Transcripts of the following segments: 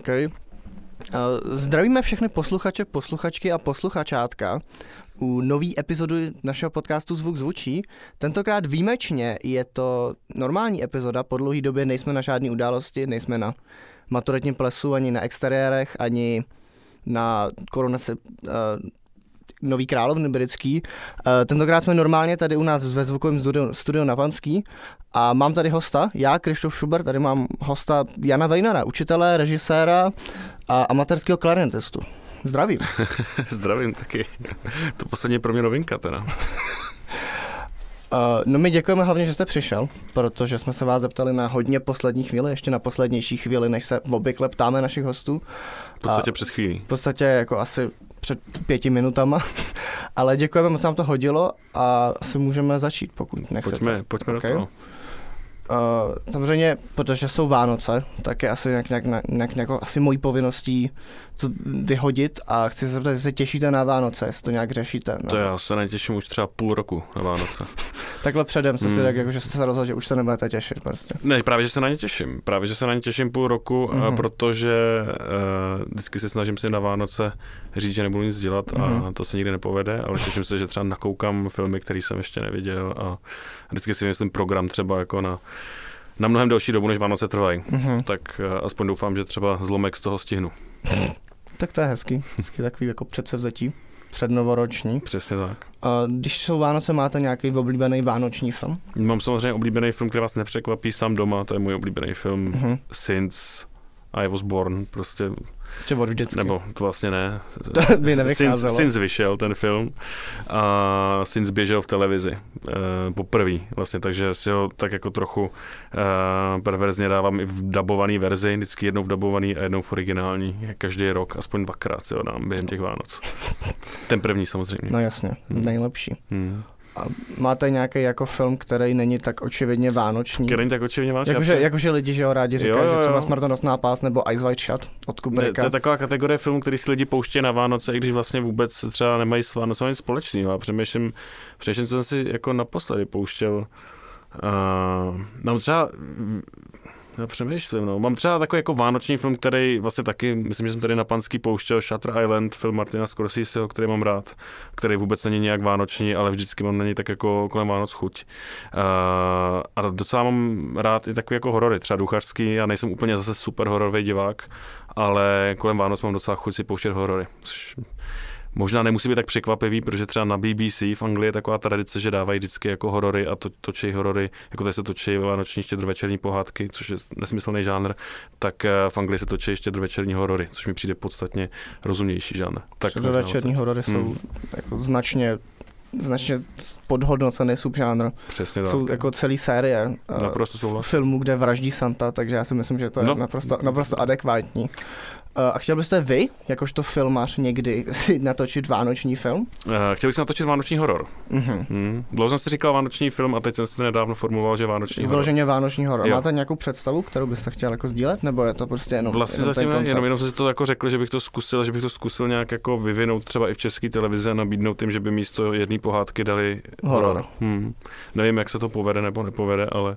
Okay. Zdravíme všechny posluchače, posluchačky a posluchačátka u nové epizody našeho podcastu Zvuk zvučí. Tentokrát výjimečně je to normální epizoda, po dlouhé době nejsme na žádné události, nejsme na maturitním plesu, ani na exteriérech, ani na korunaci uh, Nový Královny britský. Uh, tentokrát jsme normálně tady u nás ve zvukovém studiu, studiu na Panský a mám tady hosta, já, Krištof Schubert, tady mám hosta Jana Vejnara, učitele, režiséra a amatérského klarinetistu. Zdravím. Zdravím taky. To poslední je pro mě novinka teda. Uh, no my děkujeme hlavně, že jste přišel, protože jsme se vás zeptali na hodně poslední chvíli, ještě na poslednější chvíli, než se obvykle ptáme našich hostů. V podstatě před chvílí. V podstatě jako asi před pěti minutama, ale děkujeme, moc nám to hodilo a asi můžeme začít, pokud nechcete. Pojďme, pojďme okay. do toho. Uh, samozřejmě, protože jsou Vánoce, tak je asi nějak, nějak, nějak, nějak asi mojí povinností vyhodit a chci se zeptat, jestli se těšíte na Vánoce, jestli to nějak řešíte. No. To já se netěším už třeba půl roku na Vánoce. Takhle předem jsem hmm. si řekl, jako, že jste se rozhodl, že už se nebudete těšit prostě. Ne, právě, že se na ně těším. Právě, že se na ně těším půl roku, mm-hmm. protože uh, vždycky se snažím si na Vánoce říct, že nebudu nic dělat mm-hmm. a mhm. to se nikdy nepovede, ale těším se, že třeba nakoukám filmy, které jsem ještě neviděl a vždycky si myslím program třeba jako na na mnohem delší dobu, než Vánoce trvají. Mm-hmm. Tak uh, aspoň doufám, že třeba zlomek z toho stihnu. Tak to je hezký, hezký takový jako předsevzetí přednovoroční. Přesně tak. A když jsou Vánoce, máte nějaký oblíbený vánoční film? Mám samozřejmě oblíbený film, který vás nepřekvapí sám doma, to je můj oblíbený film mm-hmm. Since I was born, prostě že od vždycky. Nebo to vlastně ne. To by nevycházelo. Sins vyšel ten film a Sins běžel v televizi uh, poprvé vlastně, takže si ho tak jako trochu uh, perverzně dávám i v dabovaný verzi, vždycky jednou v dabovaný a jednou v originální, každý rok, aspoň dvakrát si ho dám během těch Vánoc. Ten první samozřejmě. No jasně, hmm. nejlepší. Hmm. A máte nějaký jako film, který není tak očividně vánoční? Který není tak očividně vánoční? Jakože, jakože lidi, že ho rádi říkají, jo, jo, jo. že třeba Smrtonosná pás nebo Ice White Shut od Kubricka. Ne, to je taková kategorie filmů, který si lidi pouští na Vánoce, i když vlastně vůbec třeba nemají s Vánocem nic společného. A přemýšlím, přemýšlím, co jsem si jako naposledy pouštěl. Uh, mám třeba já přemýšlím, no. Mám třeba takový jako vánoční film, který vlastně taky, myslím, že jsem tady na Panský pouštěl Shutter Island, film Martina Scorseseho, který mám rád, který vůbec není nějak vánoční, ale vždycky mám na něj tak jako kolem Vánoc chuť. Uh, a docela mám rád i takový jako horory, třeba duchařský, já nejsem úplně zase super hororový divák, ale kolem Vánoc mám docela chuť si pouštět horory, což možná nemusí být tak překvapivý, protože třeba na BBC v Anglii je taková tradice, že dávají vždycky jako horory a to, točí horory, jako tady se točí vánoční štědrovečerní pohádky, což je nesmyslný žánr, tak eh, v Anglii se točí štědrovečerní horory, což mi přijde podstatně rozumnější žánr. Tak štědrovečerní horory jsou hmm. jako značně značně podhodnocený subžánr. Přesně tak. Jsou jako celý série eh, naprosto souhlasím. filmů, kde vraždí Santa, takže já si myslím, že to je no. naprosto, naprosto adekvátní. Eh, a chtěl byste vy, jakožto filmař, někdy si natočit vánoční film? Uh, chtěl bych si natočit vánoční horor. Uh-huh. Hmm. Dlouho jsem si říkal vánoční film a teď jsem si nedávno formuloval, že vánoční horor. Vyloženě vánoční horor. Jo. Máte nějakou představu, kterou byste chtěl jako sdílet, nebo je to prostě jenom Vlastně jenom zatím jenom, jenom jsem si to jako řekl, že bych to zkusil, že bych to zkusil nějak jako vyvinout třeba i v české televizi a nabídnout tím, že by místo jedné pohádky dali horor. horor. Hmm. Nevím, jak se to povede nebo nepovede, ale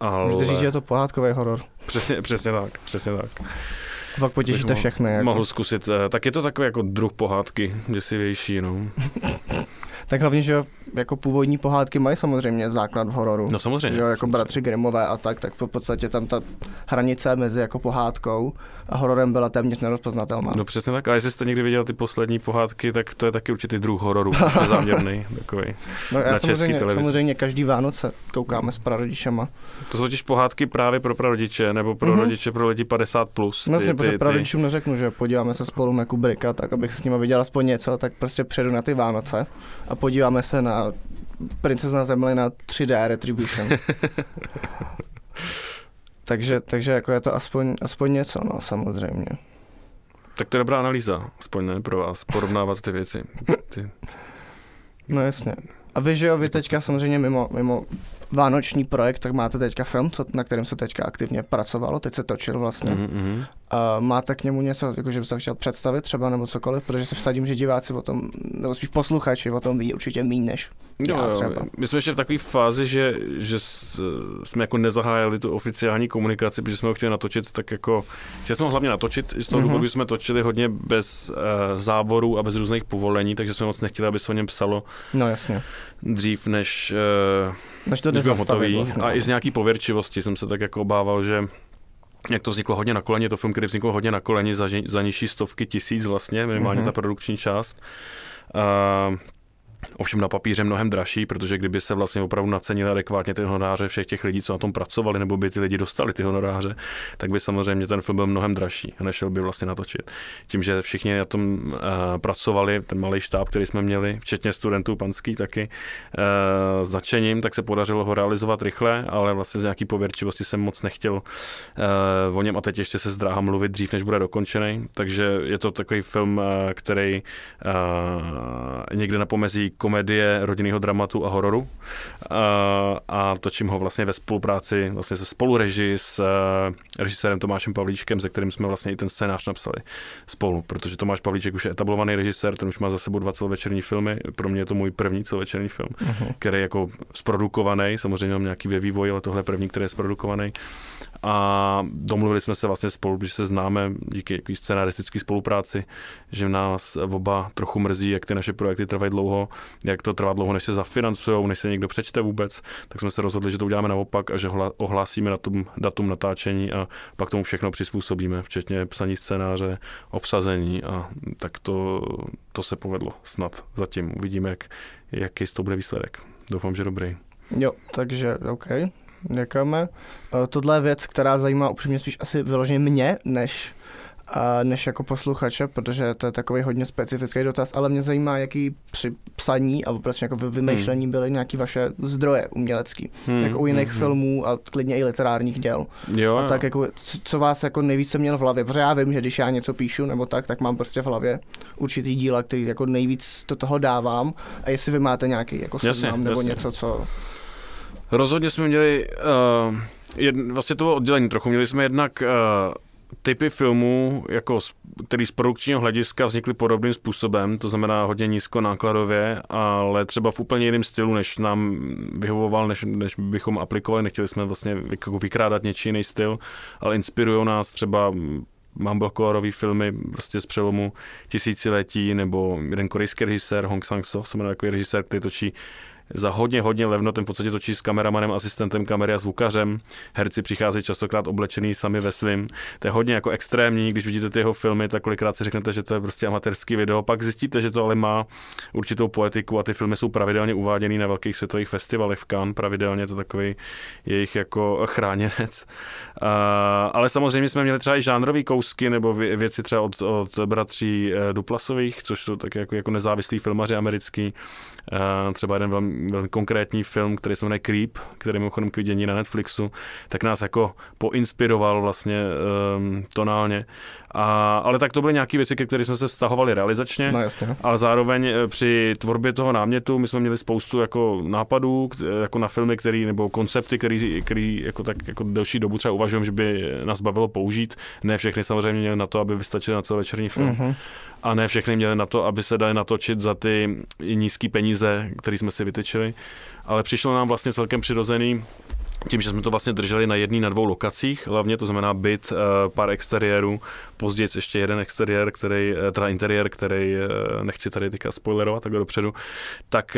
ale... Můžete říct, že je to pohádkový horor. Přesně, přesně tak, přesně tak. Pak potěšíte všechny. Jako. Mohl zkusit. Eh, tak je to takový jako druh pohádky, děsivější, no. tak hlavně, že jako původní pohádky mají samozřejmě základ v hororu. No samozřejmě. Že jako samozřejmě. bratři Grimmové a tak, tak v podstatě tam ta hranice mezi jako pohádkou a hororem byla téměř nerozpoznatelná. No přesně tak. A jestli jste někdy viděl ty poslední pohádky, tak to je taky určitý druh hororu, záměrný takový. No já na český televizi. samozřejmě každý Vánoce koukáme s prarodičema. To jsou totiž pohádky právě pro prarodiče, nebo pro mm-hmm. rodiče pro lidi 50+. Plus, ty, no ty, protože prarodičům neřeknu, že podíváme se spolu na Kubricka, tak abych s nimi viděl aspoň něco, tak prostě přejdu na ty Vánoce a podíváme se na Princezna Zemlina 3D Retribution. takže, takže jako je to aspoň, aspoň něco, no, samozřejmě. Tak to je dobrá analýza, aspoň ne pro vás, porovnávat ty věci. Ty... No jasně. A vy, že jo, vy teďka samozřejmě mimo, mimo vánoční projekt, tak máte teďka film, co, na kterém se teďka aktivně pracovalo, teď se točil vlastně. Mm-hmm. Uh, máte k němu něco, jako že byste chtěl představit třeba nebo cokoliv, protože se vsadím, že diváci o tom, nebo spíš posluchači o tom ví určitě méně než jo, já třeba. My jsme ještě v takové fázi, že, že jsme jako nezahájili tu oficiální komunikaci, protože jsme ho chtěli natočit tak jako, chtěli jsme ho hlavně natočit z toho mm-hmm. důvodu, že jsme točili hodně bez uh, záborů a bez různých povolení, takže jsme moc nechtěli, aby se o něm psalo. No jasně. Dřív, než, uh, než to než hotový. Vlastně. A i z nějaký pověrčivosti jsem se tak jako obával, že jak to vzniklo hodně na koleni, to film, který vznikl hodně na koleni za, za nižší stovky tisíc vlastně, minimálně mm-hmm. ta produkční část. Uh, Ovšem na papíře mnohem dražší, protože kdyby se vlastně opravdu nacenili adekvátně ty honoráře všech těch lidí, co na tom pracovali, nebo by ty lidi dostali ty honoráře, tak by samozřejmě ten film byl mnohem dražší a nešel by vlastně natočit. Tím, že všichni na tom uh, pracovali, ten malý štáb, který jsme měli, včetně studentů panský taky, uh, začením, tak se podařilo ho realizovat rychle, ale vlastně z nějaký pověrčivosti jsem moc nechtěl uh, o něm a teď ještě se zdráhám mluvit dřív, než bude dokončený. Takže je to takový film, uh, který uh, někde na pomezí komedie rodinného dramatu a hororu. A, a točím ho vlastně ve spolupráci vlastně se spolureži s uh, režisérem Tomášem Pavlíčkem, se kterým jsme vlastně i ten scénář napsali spolu, protože Tomáš Pavlíček už je etablovaný režisér, ten už má za sebou dva celovečerní filmy, pro mě je to můj první celovečerní film, uh-huh. který je jako zprodukovaný, samozřejmě mám nějaký ve vývoji, ale tohle je první, který je zprodukovaný. A domluvili jsme se vlastně spolu, že se známe díky jaký scenaristické spolupráci, že nás oba trochu mrzí, jak ty naše projekty trvají dlouho, jak to trvá dlouho, než se zafinancují, než se někdo přečte vůbec, tak jsme se rozhodli, že to uděláme naopak a že ohlásíme na tom datum natáčení a pak tomu všechno přizpůsobíme, včetně psaní scénáře, obsazení a tak to, to se povedlo snad zatím. Uvidíme, jak, jaký toho bude výsledek. Doufám, že dobrý. Jo, takže OK. Děkujeme. Eh, tohle je věc, která zajímá upřímně spíš asi vyloženě mě, než, než jako posluchače, protože to je takový hodně specifický dotaz, ale mě zajímá, jaký při psaní a vůbec jako vymýšlení hmm. byly nějaký vaše zdroje umělecký, hmm. jako u jiných hmm. filmů a klidně i literárních děl. Jo, a tak jako, co vás jako nejvíce měl v hlavě, protože já vím, že když já něco píšu nebo tak, tak mám prostě v hlavě určitý díla, který jako nejvíc do toho dávám a jestli vy máte nějaký jako seznam nebo jasně. něco, co... Rozhodně jsme měli, uh, jed, vlastně to bylo oddělení trochu, měli jsme jednak uh, typy filmů, jako, který z produkčního hlediska vznikly podobným způsobem, to znamená hodně nízko nákladově, ale třeba v úplně jiném stylu, než nám vyhovoval, než, než bychom aplikovali. Nechtěli jsme vlastně jako vykrádat něčí jiný styl, ale inspirují nás třeba mumblecoreový filmy prostě z přelomu tisíciletí, nebo jeden korejský režisér, Hong Sang-so, se jmenuje jako režisér, který točí za hodně, hodně levno, ten v podstatě točí s kameramanem, asistentem kamery a zvukařem. Herci přicházejí častokrát oblečený sami ve svým. To je hodně jako extrémní, když vidíte ty jeho filmy, tak kolikrát si řeknete, že to je prostě amatérský video, pak zjistíte, že to ale má určitou poetiku a ty filmy jsou pravidelně uváděny na velkých světových festivalech v Cannes, pravidelně to takový jejich jako chráněnec. Uh, ale samozřejmě jsme měli třeba i žánrové kousky nebo věci třeba od, od bratří uh, Duplasových, což jsou tak jako, jako nezávislí filmaři americký. Uh, třeba jeden velmi velmi konkrétní film, který se jmenuje Creep, který mimochodem k vidění na Netflixu, tak nás jako poinspiroval vlastně um, tonálně. A, ale tak to byly nějaké věci, ke kterým jsme se vztahovali realizačně, no, jasně. ale zároveň eh, při tvorbě toho námětu my jsme měli spoustu jako nápadů, jako na filmy, který, nebo koncepty, který, který jako tak jako delší dobu třeba uvažujeme, že by nás bavilo použít. Ne všechny samozřejmě měli na to, aby vystačili na celovečerní film. Mm-hmm. A ne všechny měli na to, aby se dali natočit za ty nízké peníze, které jsme si vytyčili. Ale přišlo nám vlastně celkem přirozený tím, že jsme to vlastně drželi na jedné, na dvou lokacích, hlavně to znamená byt, eh, pár exteriérů, později ještě jeden exteriér, který, eh, teda interiér, který eh, nechci tady teďka spoilerovat takhle dopředu, tak,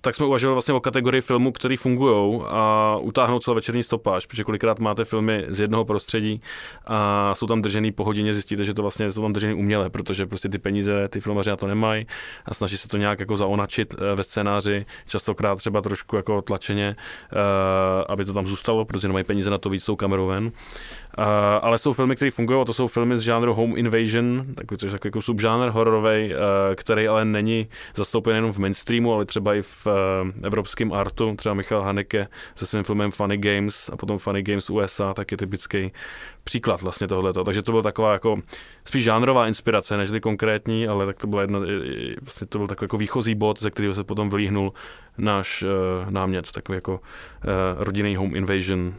tak jsme uvažovali vlastně o kategorii filmů, které fungují a utáhnout večerní stopáž, protože kolikrát máte filmy z jednoho prostředí a jsou tam držený po hodině, zjistíte, že to vlastně jsou tam držený uměle, protože prostě ty peníze ty filmaři na to nemají a snaží se to nějak jako zaonačit ve scénáři, častokrát třeba trošku jako tlačeně, aby to tam zůstalo, protože nemají peníze na to víc tou kamerou ven. Uh, ale jsou filmy, které fungují, a to jsou filmy z žánru Home Invasion, takový, což jako, jako subžánr hororový, uh, který ale není zastoupen jenom v mainstreamu, ale třeba i v uh, evropském artu. Třeba Michal Haneke se svým filmem Funny Games a potom Funny Games USA, tak je typický příklad vlastně tohleto. Takže to byla taková jako spíš žánrová inspirace, nežli konkrétní, ale tak to byla jedna, vlastně to byl takový jako výchozí bod, ze kterého se potom vylíhnul náš uh, námět, takový jako uh, rodinný home invasion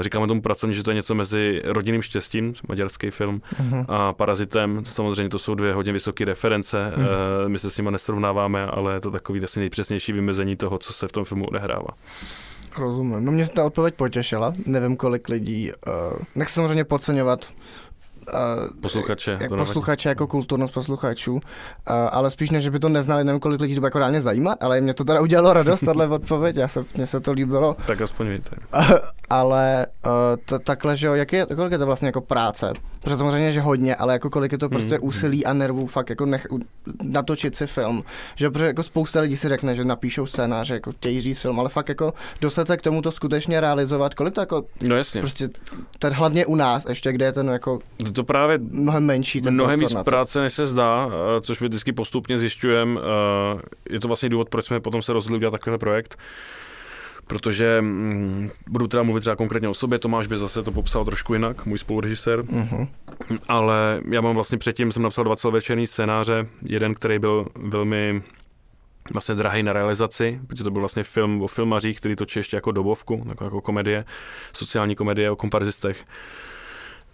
říkáme tomu pracovně, že to je něco mezi rodinným štěstím, maďarský film, uh-huh. a Parazitem. Samozřejmě to jsou dvě hodně vysoké reference, uh-huh. uh, my se s nimi nesrovnáváme, ale je to takový asi nejpřesnější vymezení toho, co se v tom filmu odehrává. Rozumím. No mě ta odpověď potěšila. Nevím, kolik lidí, uh, nechci samozřejmě podceňovat posluchače. Jak posluchače jako kulturnost posluchačů, uh, ale spíš než by to neznali, nevím, kolik lidí to jako reálně zajímat, ale mě to teda udělalo radost, tahle odpověď, já se, mně se to líbilo. Tak aspoň víte. Ale uh, to, takhle, že jo, jak je, kolik je to vlastně jako práce? Protože samozřejmě, že hodně, ale jako kolik je to prostě mm. úsilí a nervů fakt jako nech, natočit si film. Že protože jako spousta lidí si řekne, že napíšou scénář, jako chtějí říct film, ale fakt jako dostat se k tomu to skutečně realizovat, kolik to jako no jasně. prostě ten hlavně u nás ještě, kde je ten jako to právě mnohem menší. Ten mnohem víc práce, než se zdá, eh, což my vždycky postupně zjišťujeme. Eh, je to vlastně důvod, proč jsme potom se rozhodli udělat takovýhle projekt protože mm, budu teda mluvit třeba konkrétně o sobě, Tomáš by zase to popsal trošku jinak, můj spolurežisér, uh-huh. ale já mám vlastně předtím, jsem napsal dva celovečerní scénáře, jeden, který byl velmi vlastně drahý na realizaci, protože to byl vlastně film o filmařích, který točí ještě jako dobovku, jako, jako komedie, sociální komedie o komparzistech.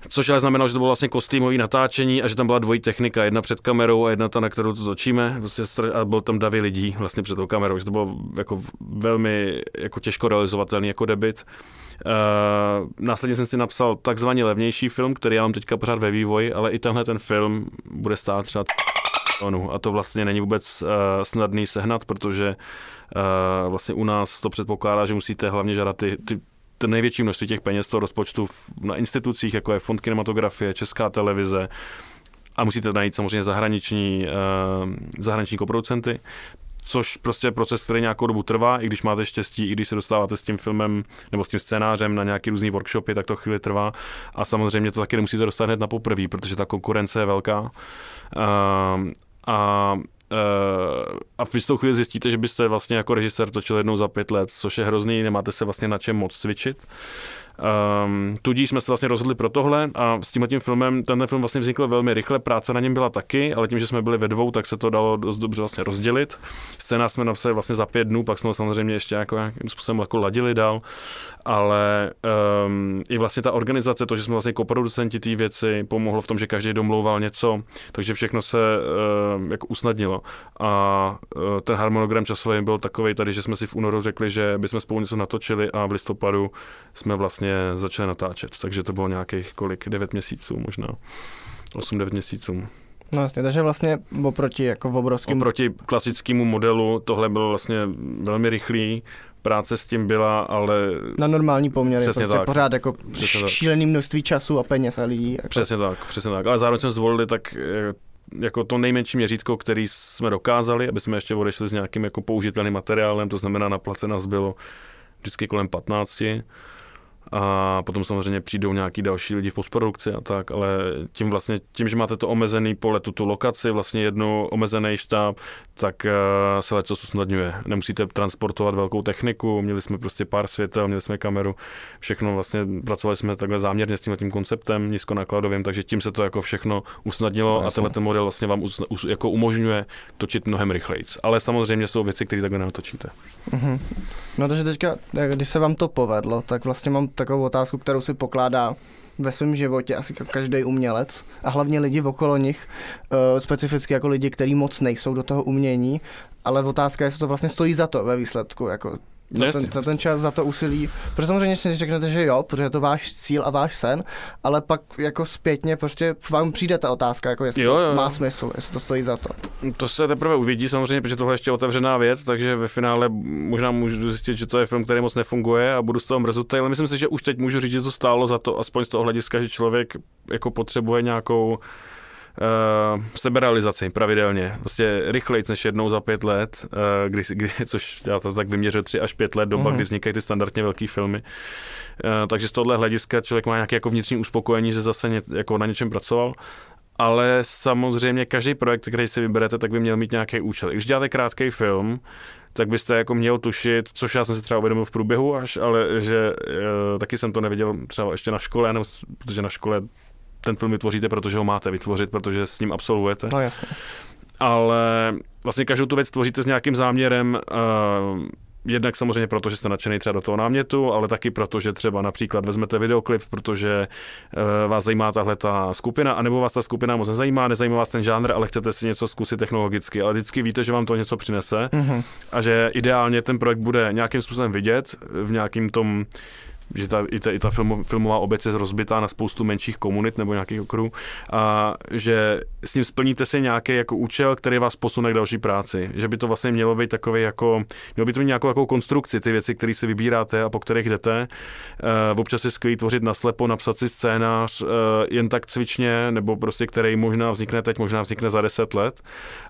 Což ale znamenalo, že to bylo vlastně kostýmový natáčení a že tam byla dvojí technika, jedna před kamerou a jedna ta, na kterou to točíme. Prostě a byl tam davy lidí vlastně před tou kamerou, že to bylo jako velmi jako těžko realizovatelný jako debit. Uh, následně jsem si napsal takzvaně levnější film, který já mám teďka pořád ve vývoji, ale i tenhle ten film bude stát třeba a to vlastně není vůbec uh, snadný sehnat, protože uh, vlastně u nás to předpokládá, že musíte hlavně žádat ty, ty největší množství těch peněz toho rozpočtu na institucích, jako je Fond kinematografie, Česká televize, a musíte najít samozřejmě zahraniční, uh, zahraniční koproducenty, což prostě je proces, který nějakou dobu trvá, i když máte štěstí, i když se dostáváte s tím filmem nebo s tím scénářem na nějaký různý workshopy, tak to chvíli trvá. A samozřejmě to taky nemusíte dostat hned na poprvé, protože ta konkurence je velká. Uh, a a v jistou chvíli zjistíte, že byste vlastně jako režisér točil jednou za pět let, což je hrozný, nemáte se vlastně na čem moc cvičit. Um, tudíž jsme se vlastně rozhodli pro tohle a s tím tím filmem, tenhle film vlastně vznikl velmi rychle, práce na něm byla taky, ale tím, že jsme byli ve dvou, tak se to dalo dost dobře vlastně rozdělit. Scénář jsme napsali vlastně za pět dnů, pak jsme ho samozřejmě ještě jako nějakým způsobem jako ladili dál, ale um, i vlastně ta organizace, to, že jsme vlastně koproducenti té věci, pomohlo v tom, že každý domlouval něco, takže všechno se um, jako usnadnilo. A uh, ten harmonogram časový byl takový tady, že jsme si v únoru řekli, že bychom spolu něco natočili a v listopadu jsme vlastně vlastně začali natáčet, takže to bylo nějakých kolik, 9 měsíců možná, 8-9 měsíců. No jasně, takže vlastně oproti jako v obrovským... Oproti klasickému modelu tohle bylo vlastně velmi rychlý, práce s tím byla, ale... Na normální poměry, přesně prostě tak. pořád jako přesně šílený množství času a peněz a lidí. Jako... Přesně tak, přesně tak, ale zároveň jsme zvolili tak eh, jako to nejmenší měřítko, který jsme dokázali, aby jsme ještě odešli s nějakým jako použitelným materiálem, to znamená na place nás bylo vždycky kolem 15 a potom samozřejmě přijdou nějaký další lidi v postprodukci a tak, ale tím vlastně, tím, že máte to omezený pole, tu lokaci, vlastně jednu omezený štáb, tak uh, se leco usnadňuje. Nemusíte transportovat velkou techniku, měli jsme prostě pár světel, měli jsme kameru, všechno vlastně, pracovali jsme takhle záměrně s tím tím konceptem nízkonákladovým, takže tím se to jako všechno usnadnilo a tenhle ten model vlastně vám us, us, jako umožňuje točit mnohem rychleji. Ale samozřejmě jsou věci, které takhle natočíte. Mm-hmm. No takže teďka, když se vám to povedlo, tak vlastně mám takovou otázku, kterou si pokládá ve svém životě asi každý umělec a hlavně lidi okolo nich, uh, specificky jako lidi, kteří moc nejsou do toho umění, ale otázka je, jestli to vlastně stojí za to ve výsledku, jako za, no ten, za ten čas, za to úsilí. Protože samozřejmě si řeknete, že jo, protože je to váš cíl a váš sen, ale pak jako zpětně prostě vám přijde ta otázka, jako jestli jo, jo, má smysl, jestli to stojí za to. To se teprve uvidí samozřejmě, protože tohle je ještě otevřená věc, takže ve finále možná můžu zjistit, že to je film, který moc nefunguje a budu z toho mrzutý, ale myslím si, že už teď můžu říct, že to stálo za to, aspoň z toho hlediska, že člověk jako potřebuje nějakou uh, seberealizaci pravidelně. Vlastně rychleji než jednou za pět let, uh, kdy, kdy, což já to tak vyměřil tři až pět let, doba, mm-hmm. kdy vznikají ty standardně velké filmy. Uh, takže z tohohle hlediska člověk má nějaké jako vnitřní uspokojení, že zase ně, jako na něčem pracoval ale samozřejmě každý projekt, který si vyberete, tak by měl mít nějaký účel. Když děláte krátký film, tak byste jako měl tušit, což já jsem si třeba uvědomil v průběhu až, ale že e, taky jsem to neviděl třeba ještě na škole, nebo, protože na škole ten film vytvoříte, protože ho máte vytvořit, protože s ním absolvujete. No jasně. Ale vlastně každou tu věc tvoříte s nějakým záměrem uh, Jednak samozřejmě proto, že jste nadšený třeba do toho námětu, ale taky proto, že třeba například vezmete videoklip, protože uh, vás zajímá tahle ta skupina, anebo vás ta skupina moc nezajímá, nezajímá vás ten žánr, ale chcete si něco zkusit technologicky, ale vždycky víte, že vám to něco přinese mm-hmm. a že ideálně ten projekt bude nějakým způsobem vidět v nějakým tom že ta, i ta, i ta film, filmová obec je rozbitá na spoustu menších komunit nebo nějakých okruhů a že s ním splníte si nějaký jako účel, který vás posune k další práci. Že by to vlastně mělo být takový jako, mělo by to mít nějakou jako konstrukci, ty věci, které si vybíráte a po kterých jdete. Uh, občas je skvělý tvořit naslepo, napsat si scénář uh, jen tak cvičně, nebo prostě který možná vznikne teď, možná vznikne za deset let,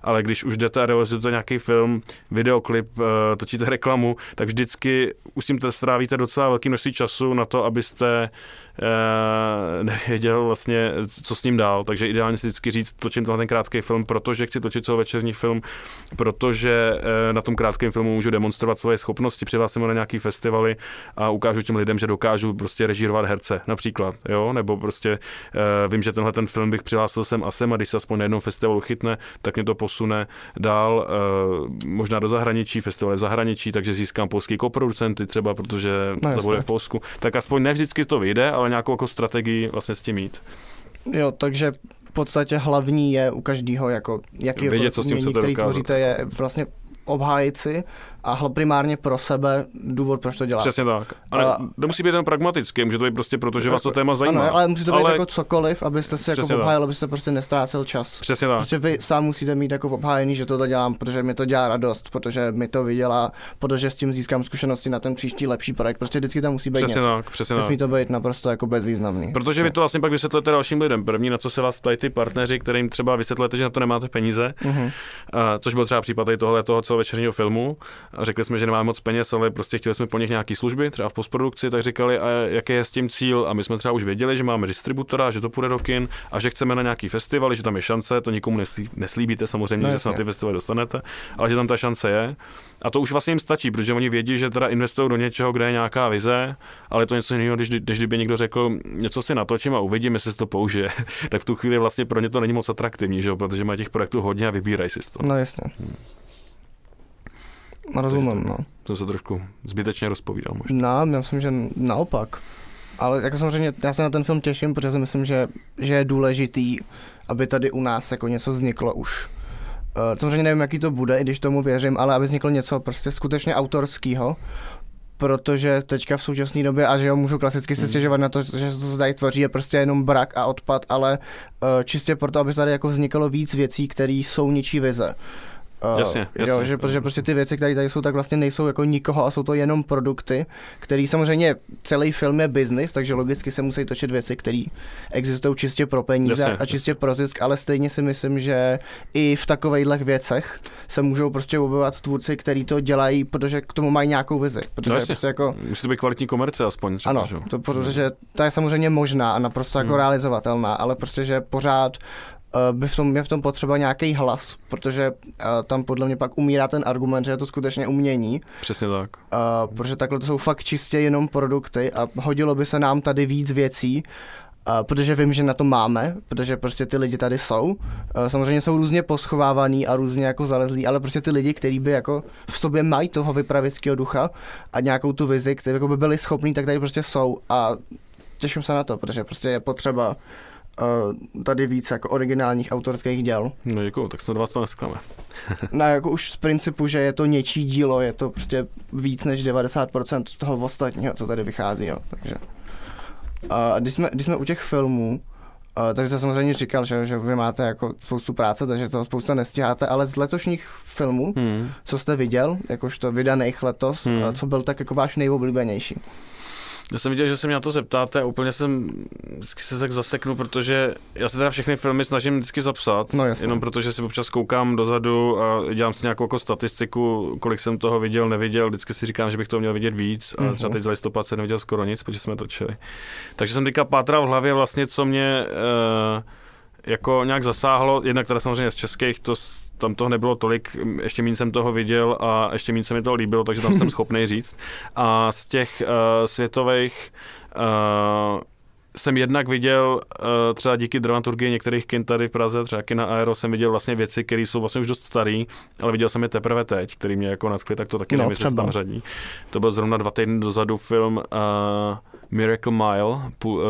ale když už jdete a realizujete nějaký film, videoklip, uh, točíte reklamu, tak vždycky už s tím strávíte docela velký množství času času na to, abyste nevěděl vlastně, co s ním dál, takže ideálně si vždycky říct, točím tenhle ten krátký film, protože chci točit večerní film, protože eh, na tom krátkém filmu můžu demonstrovat svoje schopnosti, přihlásím na nějaký festivaly a ukážu těm lidem, že dokážu prostě režírovat herce například, jo, nebo prostě eh, vím, že tenhle ten film bych přihlásil sem a sem a když se aspoň na jednom festivalu chytne, tak mě to posune dál, možná do zahraničí, festivaly zahraničí, takže získám polský koproducenty třeba, protože no, to bude v Polsku, tak aspoň ne vždycky to vyjde, ale nějakou jako strategii vlastně s tím mít. Jo, takže v podstatě hlavní je u každého, jako jaký Vědět, co s tím umění, který tvoříte, je vlastně obhájit si a primárně pro sebe důvod, proč to dělá. Přesně tak. Ale a, nemusí být ten pragmatický, může to být prostě proto, že vás to téma zajímá. Ano, ale musí to být ale... jako cokoliv, abyste si jako obhájil, abyste prostě nestrácel čas. Přesně tak. Protože vy sám musíte mít jako obhájený, že to dělám, protože mi to dělá radost, protože mi to vydělá, protože s tím získám zkušenosti na ten příští lepší projekt. Prostě vždycky tam musí být přesně něco. tak, přesně Musí to být naprosto jako bezvýznamný. Protože vy to vlastně pak vysvětlete dalším lidem. První, na co se vás ptají ty partneři, kterým třeba vysvětlete, že na to nemáte peníze, uh-huh. uh, což byl třeba případ tohle toho celovečerního filmu. A řekli jsme, že nemáme moc peněz, ale prostě chtěli jsme po nich nějaký služby, třeba v postprodukci, tak říkali, a jaký je s tím cíl. A my jsme třeba už věděli, že máme distributora, že to půjde do kin a že chceme na nějaký festival, že tam je šance, to nikomu neslí, neslíbíte samozřejmě, no, že se na ty festivaly dostanete, ale že tam ta šance je. A to už vlastně jim stačí, protože oni vědí, že teda investují do něčeho, kde je nějaká vize, ale je to něco jiného, když, když kdyby někdo řekl, něco si natočím a uvidím, jestli se to použije, tak v tu chvíli vlastně pro ně to není moc atraktivní, že? protože mají těch projektů hodně a vybírají si to. No jasně. Hmm. Rozumím, no. To se trošku zbytečně rozpovídal možná. No, já myslím, že naopak. Ale jako samozřejmě já se na ten film těším, protože si myslím, že, že je důležitý, aby tady u nás jako něco vzniklo už. Uh, samozřejmě nevím, jaký to bude, i když tomu věřím, ale aby vzniklo něco prostě skutečně autorského, protože teďka v současné době, a že jo, můžu klasicky se hmm. stěžovat na to, že to se tady tvoří, je prostě jenom brak a odpad, ale uh, čistě proto, aby tady jako vzniklo víc věcí, které jsou ničí vize. Uh, jasně, jasně. Jo, že, protože prostě ty věci, které tady jsou, tak vlastně nejsou jako nikoho a jsou to jenom produkty, který samozřejmě celý film je business, takže logicky se musí točit věci, které existují čistě pro peníze jasně, a čistě jasně. pro zisk, ale stejně si myslím, že i v takovýchhle věcech se můžou prostě objevovat tvůrci, kteří to dělají, protože k tomu mají nějakou vizi. Protože no jasně. prostě jako, Musí to být kvalitní komerce aspoň třeba, Ano, že? to, protože to je samozřejmě možná a naprosto jako hmm. realizovatelná, ale prostě, že pořád uh, by v tom, je v tom potřeba nějaký hlas, protože uh, tam podle mě pak umírá ten argument, že je to skutečně umění. Přesně tak. Uh, protože takhle to jsou fakt čistě jenom produkty a hodilo by se nám tady víc věcí, Uh, protože vím, že na to máme, protože prostě ty lidi tady jsou. Uh, samozřejmě jsou různě poschovávaný a různě jako zalezlí, ale prostě ty lidi, kteří by jako v sobě mají toho vypravěckého ducha a nějakou tu vizi, které jako by byli schopní, tak tady prostě jsou a těším se na to, protože prostě je potřeba uh, tady víc jako originálních autorských děl. No děkuju, tak snad vás to nesklame. no jako už z principu, že je to něčí dílo, je to prostě víc než 90% toho ostatního, co tady vychází, jo, takže. A když jsme, když jsme u těch filmů, Uh, takže to samozřejmě říkal, že, že vy máte jako spoustu práce, takže toho spousta nestíháte, ale z letošních filmů, hmm. co jste viděl, jakožto vydaných letos, hmm. co byl tak jako váš nejoblíbenější? Já jsem viděl, že se mě na to zeptáte a úplně jsem vždycky se tak zaseknu, protože já se teda všechny filmy snažím vždycky zapsat, no, jenom protože si občas koukám dozadu a dělám si nějakou jako statistiku, kolik jsem toho viděl, neviděl, vždycky si říkám, že bych to měl vidět víc, ale třeba mhm. teď za listopad jsem neviděl skoro nic, protože jsme točili. Takže jsem teďka pátral v hlavě vlastně, co mě uh, jako nějak zasáhlo, jednak teda samozřejmě z českých, to, tam toho nebylo tolik, ještě méně jsem toho viděl a ještě méně se mi to líbilo, takže tam jsem schopný říct. A z těch uh, světových uh, jsem jednak viděl uh, třeba díky dramaturgii některých kin tady v Praze, třeba kina Aero, jsem viděl vlastně věci, které jsou vlastně už dost staré, ale viděl jsem je teprve teď, který mě jako nadchly, tak to taky no, nevím, jestli tam řadí. To byl zrovna dva týdny dozadu film uh, Miracle Mile, uh,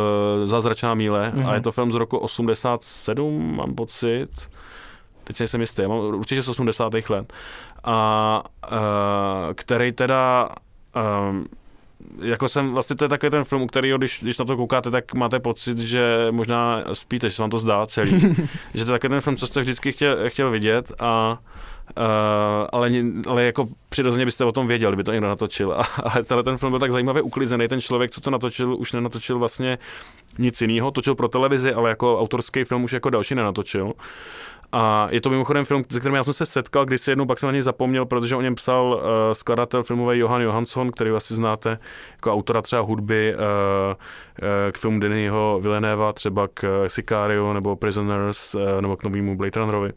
Zázračná míle, mm-hmm. a je to film z roku 87, mám pocit teď si nejsem jistý, mám určitě z 80. let, a uh, který teda um, jako jsem, vlastně to je takový ten film, u kterého, když, když na to koukáte, tak máte pocit, že možná spíte, že se vám to zdá celý. že to je takový ten film, co jste vždycky chtěl, chtěl vidět a Uh, ale, ale jako přirozeně byste o tom věděl, kdyby to někdo natočil. A, ale tenhle ten film byl tak zajímavě uklizený. Ten člověk, co to natočil, už nenatočil vlastně nic jiného. Točil pro televizi, ale jako autorský film už jako další nenatočil. A je to mimochodem film, se kterým já jsem se setkal, když si jednou pak jsem na něj zapomněl, protože o něm psal uh, skladatel filmový Johan Johansson, který asi znáte jako autora třeba hudby uh, uh, k filmu Denyho Villeneuva, třeba k Sicario nebo Prisoners uh, nebo k novému Blade Runnerovi.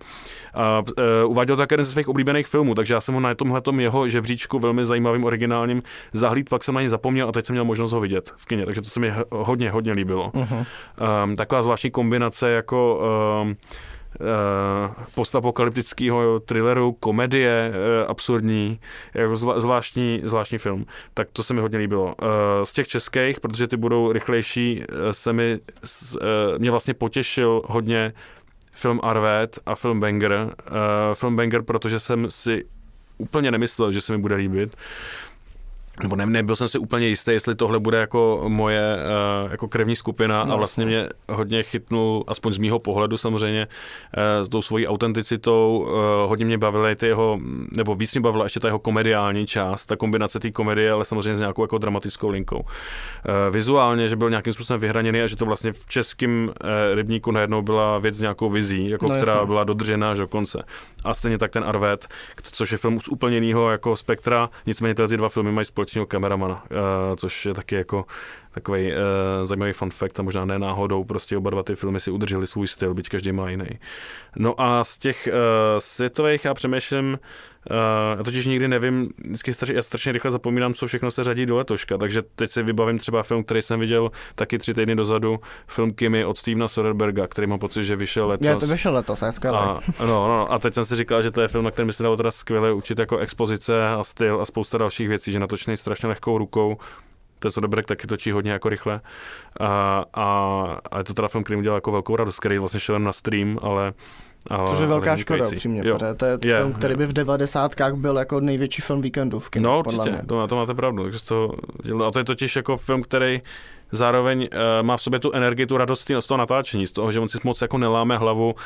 A uh, uváděl to také jeden ze svých oblíbených filmů, takže já jsem ho na tomhle jeho žebříčku velmi zajímavým, originálním zahlíd, pak jsem na něj zapomněl a teď jsem měl možnost ho vidět v kině, takže to se mi hodně, hodně líbilo. Uh-huh. Um, taková zvláštní kombinace jako um, Eh, postapokalyptického thrilleru, komedie eh, absurdní, jako zvláštní, zvláštní film. Tak to se mi hodně líbilo. Eh, z těch českých, protože ty budou rychlejší, se mi, mě vlastně potěšil hodně film Arvet a film Banger. Film Banger, protože jsem si úplně nemyslel, že se mi bude líbit nebo ne, nebyl jsem si úplně jistý, jestli tohle bude jako moje uh, jako krevní skupina no, a vlastně mě hodně chytnul, aspoň z mýho pohledu samozřejmě, uh, s tou svojí autenticitou, uh, hodně mě bavily ty jeho, nebo víc mě bavila ještě ta jeho komediální část, ta kombinace té komedie, ale samozřejmě s nějakou jako dramatickou linkou. Uh, vizuálně, že byl nějakým způsobem vyhraněný a že to vlastně v českém uh, rybníku najednou byla věc s nějakou vizí, jako no, která jasný. byla dodržená až do konce. A stejně tak ten Arvet, což je film z úplně jiného jako spektra, nicméně tyhle ty dva filmy mají společného kameramana, uh, což je taky jako takový uh, zajímavý fun fact a možná ne náhodou, prostě oba dva ty filmy si udrželi svůj styl, byť každý má jiný. No a z těch uh, světových já přemýšlím, Uh, já totiž nikdy nevím, vždycky strašně, já strašně rychle zapomínám, co všechno se řadí do letoška, takže teď si vybavím třeba film, který jsem viděl taky tři týdny dozadu, film Kimi od Stevena Soderberga, který mám pocit, že vyšel letos. Já to vyšel letos, je skvělé. A, no, no, no, a teď jsem si říkal, že to je film, na kterém by se dalo teda skvěle učit jako expozice a styl a spousta dalších věcí, že natočený strašně lehkou rukou, ten Soderbergh taky točí hodně jako rychle. A, a, a je to teda film, který mu dělal jako velkou radost, který vlastně šel na stream, ale ale, Což je velká škoda, upřímně, jo. to je je, film, který by v devadesátkách byl jako největší film víkendu v kinu, No určitě, to, to máte pravdu, takže to, a to je totiž jako film, který zároveň uh, má v sobě tu energii, tu radost z toho natáčení, z toho, že on si moc jako neláme hlavu, uh,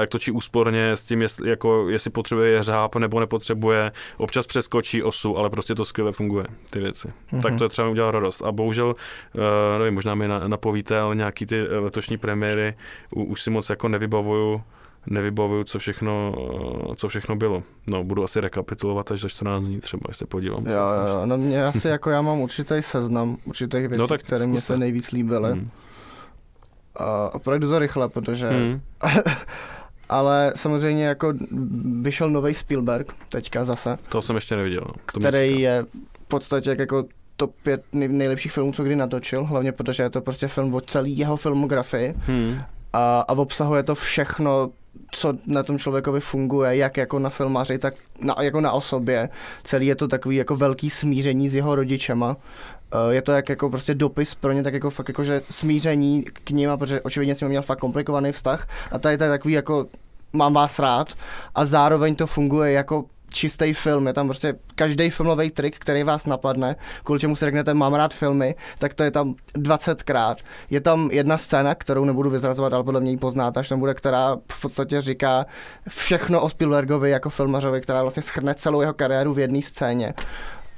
jak točí úsporně s tím, jestli, jako, jestli potřebuje řáb nebo nepotřebuje, občas přeskočí osu, ale prostě to skvěle funguje, ty věci. Mm-hmm. Tak to je třeba udělat radost. A bohužel, uh, nevím, možná mi napovíte, ale nějaký ty letošní premiéry už si moc jako nevybavuju, nevybavuju, co všechno, co všechno bylo. No, budu asi rekapitulovat až za 14 dní třeba, až se podívám. Jo, jo, no mě asi jako já mám určitý seznam určitých věcí, no, tak které mě se nejvíc líbily. Hmm. A projdu za rychle, protože... Hmm. ale samozřejmě jako vyšel nový Spielberg teďka zase. To jsem ještě neviděl. No. To který je v podstatě jako top 5 nejlepších filmů, co kdy natočil, hlavně protože je to prostě film o celý jeho filmografii hmm. a, a obsahuje to všechno, co na tom člověkovi funguje, jak jako na filmaři, tak na, jako na osobě. Celý je to takový jako velký smíření s jeho rodičema. Eh, je to jak jako prostě dopis pro ně, tak jako fakt jako, že smíření k ním, protože očividně ním měl fakt komplikovaný vztah. A tady je takový jako mám vás rád a zároveň to funguje jako čistý film, je tam prostě každý filmový trik, který vás napadne, kvůli čemu si řeknete, mám rád filmy, tak to je tam 20krát. Je tam jedna scéna, kterou nebudu vyzrazovat, ale podle mě ji poznáte, až tam bude, která v podstatě říká všechno o Spielbergovi jako filmařovi, která vlastně schrne celou jeho kariéru v jedné scéně.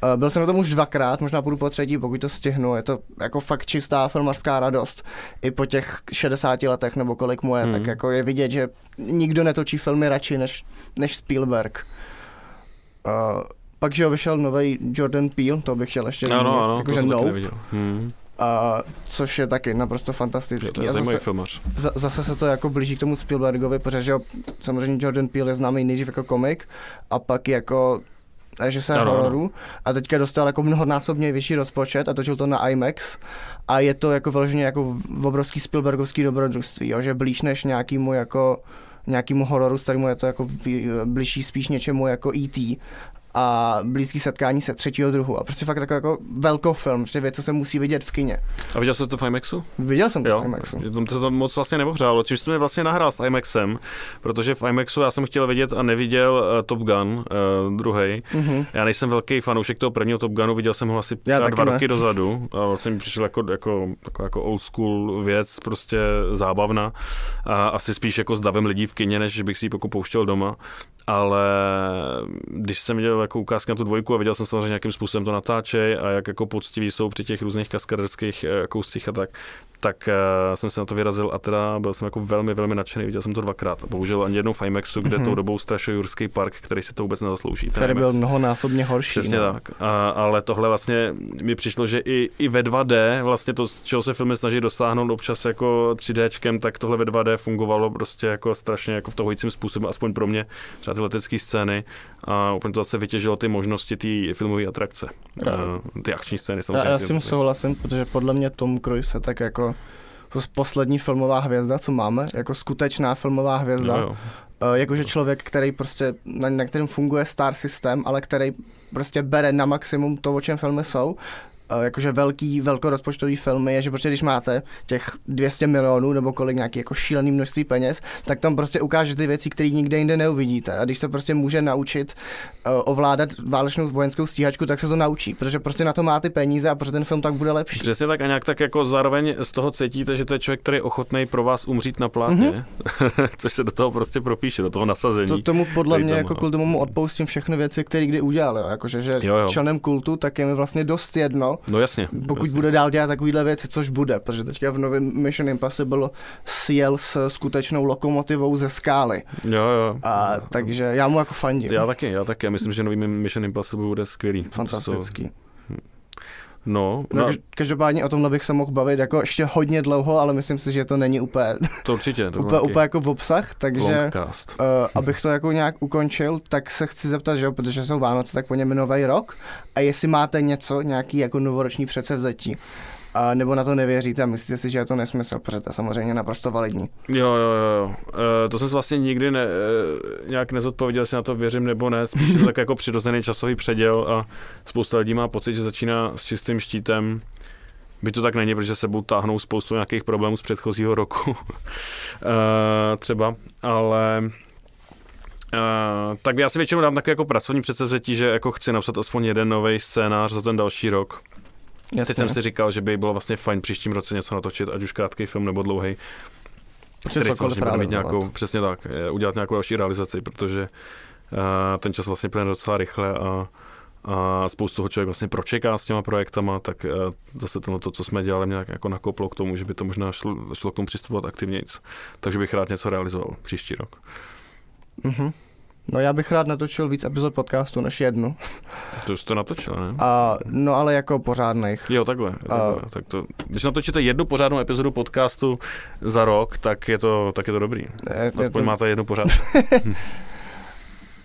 Eh, byl jsem na tom už dvakrát, možná půjdu po třetí, pokud to stihnu. Je to jako fakt čistá filmařská radost. I po těch 60 letech, nebo kolik mu je, hmm. tak jako je vidět, že nikdo netočí filmy radši než, než Spielberg. Uh, pak, že vyšel nový Jordan Peele, to bych chtěl ještě ano, ano, ano, jako, to jsem no. Hmm. A, což je taky naprosto fantastický. To je zajímavý filmař. Zase se to jako blíží k tomu Spielbergovi, protože že samozřejmě Jordan Peele je známý nejdřív jako komik a pak jako režisér Ano, ano. hororu a teďka dostal jako mnohonásobně vyšší rozpočet a točil to na IMAX a je to jako vyloženě jako obrovský Spielbergovský dobrodružství, jo, že blíž než nějakýmu jako nějakýmu hororu, s kterému je to jako blížší spíš něčemu jako E.T. a blízký setkání se třetího druhu. A prostě fakt takový jako velkofilm, prostě věc, co se musí vidět v kině. A viděl jsi to v IMAXu? Viděl jsem to Jo, v IMAXu. tam to tam moc vlastně neohřálo, čímž jsem vlastně nahrál s IMAXem, protože v IMAXu já jsem chtěl vidět a neviděl uh, Top Gun, uh, druhý. Mhm. Já nejsem velký fanoušek toho prvního Top Gunu, viděl jsem ho asi Já dva ne. roky dozadu a vlastně mi přišel jako, jako, jako, jako old school věc, prostě zábavná. A asi spíš jako s davem lidí v kině, než bych si ji jako pouštěl doma. Ale když jsem viděl jako ukázky na tu dvojku a viděl jsem samozřejmě, jakým způsobem to natáčej a jak jako poctiví jsou při těch různých kaskaderských eh, kouscích a tak, tak uh, jsem se na to vyrazil a teda byl jsem jako velmi, velmi nadšený, viděl jsem to dvakrát. Bohužel ani jednou v IMAXu, kde Mhm. tou dobou strašil Jurský park, který si to vůbec nezaslouží. Který byl mnohonásobně horší. Přesně no. tak. A, ale tohle vlastně mi přišlo, že i, i ve 2D, vlastně to, z čeho se filmy snaží dosáhnout občas jako 3Dčkem, tak tohle ve 2D fungovalo prostě jako strašně jako v tohujícím způsobem, aspoň pro mě, třeba ty letecké scény. A úplně to zase vytěžilo ty možnosti té filmové atrakce. A, ty akční scény Já, samozřejmě. já ty- s tím souhlasím, protože podle mě Tom Cruise je tak jako poslední filmová hvězda, co máme, jako skutečná filmová hvězda. Jo, jo. Uh, jakože člověk, který prostě, na, na kterém funguje star systém, ale který prostě bere na maximum to, o čem filmy jsou. Jakože velký, velkorozpočtový filmy je, že prostě když máte těch 200 milionů nebo kolik nějaký jako šílený množství peněz, tak tam prostě ukáže ty věci, které nikde jinde neuvidíte. A když se prostě může naučit uh, ovládat válečnou vojenskou stíhačku, tak se to naučí, protože prostě na to má ty peníze a protože ten film tak bude lepší. Přesně tak a nějak tak jako zároveň z toho cítíte, že to je člověk, který je ochotný pro vás umřít na plátně, mm-hmm. což se do toho prostě propíše, do toho nasazení. To, tomu podle mě tam jako kvůli tomu mu odpoustím všechny věci, které kdy udělal. Jo. Jakože, že Jo, jo. členem kultu, tak je mi vlastně dost jedno, No jasně. pokud jasně. bude dál dělat takovýhle věci, což bude, protože teďka v novém Mission Impossible sjel s skutečnou lokomotivou ze skály. Jo, jo. A takže já mu jako fandím. Já taky, já taky. Já myslím, že nový Mission Impossible bude skvělý. Fantastický. No, No, no, kaž- každopádně o tomhle bych se mohl bavit jako ještě hodně dlouho, ale myslím si, že to není úplně, to určitě. To úplně, úplně jako v obsah, takže Longcast. uh, abych to jako nějak ukončil, tak se chci zeptat, že jo, protože jsou Vánoce, tak po něm je nový rok a jestli máte něco, nějaký jako novoroční předsevzetí, a nebo na to nevěříte a myslíte si, že je to nesmysl, protože to je samozřejmě naprosto validní. Jo, jo, jo. E, to jsem vlastně nikdy ne, e, nějak nezodpověděl, jestli na to věřím nebo ne. Spíš je to tak jako přirozený časový předěl a spousta lidí má pocit, že začíná s čistým štítem. By to tak není, protože sebou táhnou spoustu nějakých problémů z předchozího roku. e, třeba, ale... Uh, tak já si většinou dám také jako pracovní předsevzetí, že jako chci napsat aspoň jeden nový scénář za ten další rok. Jasně. Teď jsem si říkal, že by bylo vlastně fajn příštím roce něco natočit, ať už krátký film nebo dlouhý, který samozřejmě bude mít nějakou, přesně tak, eh, udělat nějakou další realizaci, protože uh, ten čas vlastně plyne docela rychle a, a spoustu toho člověk vlastně pročeká s těma projektama, tak uh, zase to, to, co jsme dělali, mě nějak jako nakoplo k tomu, že by to možná šlo, šlo k tomu přistupovat aktivněji. Takže bych rád něco realizoval příští rok. Mhm. No já bych rád natočil víc epizod podcastu než jednu. To už to natočil, ne? A, no ale jako pořádných. Jo, takhle. takhle. A- tak to, když natočíte jednu pořádnou epizodu podcastu za rok, tak je to, tak je to dobrý. Je, je Aspoň to, máte jednu pořádnou.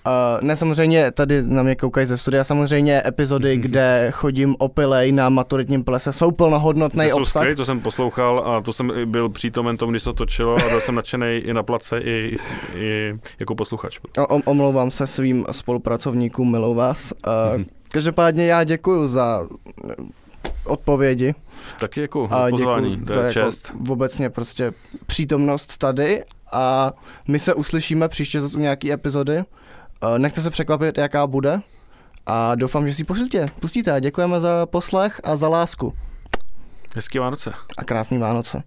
Uh, ne, samozřejmě tady na mě koukají ze studia, samozřejmě epizody, kde chodím opilej na maturitním plese, jsou plnohodnotný To obsah. skvělý, to jsem poslouchal a to jsem byl přítomen tomu, když to točilo a byl jsem nadšený i na place, i, i jako posluchač. O, om- omlouvám se svým spolupracovníkům, miluji vás. Uh, každopádně já děkuji za eh, odpovědi Taky jako a za pozvání, děkuju to je jako čest. obecně prostě přítomnost tady a my se uslyšíme příště zase u nějaký epizody. Uh, nechte se překvapit, jaká bude a doufám, že si ji pustíte. pustíte. Děkujeme za poslech a za lásku Hezký Vánoce. a krásný Vánoce.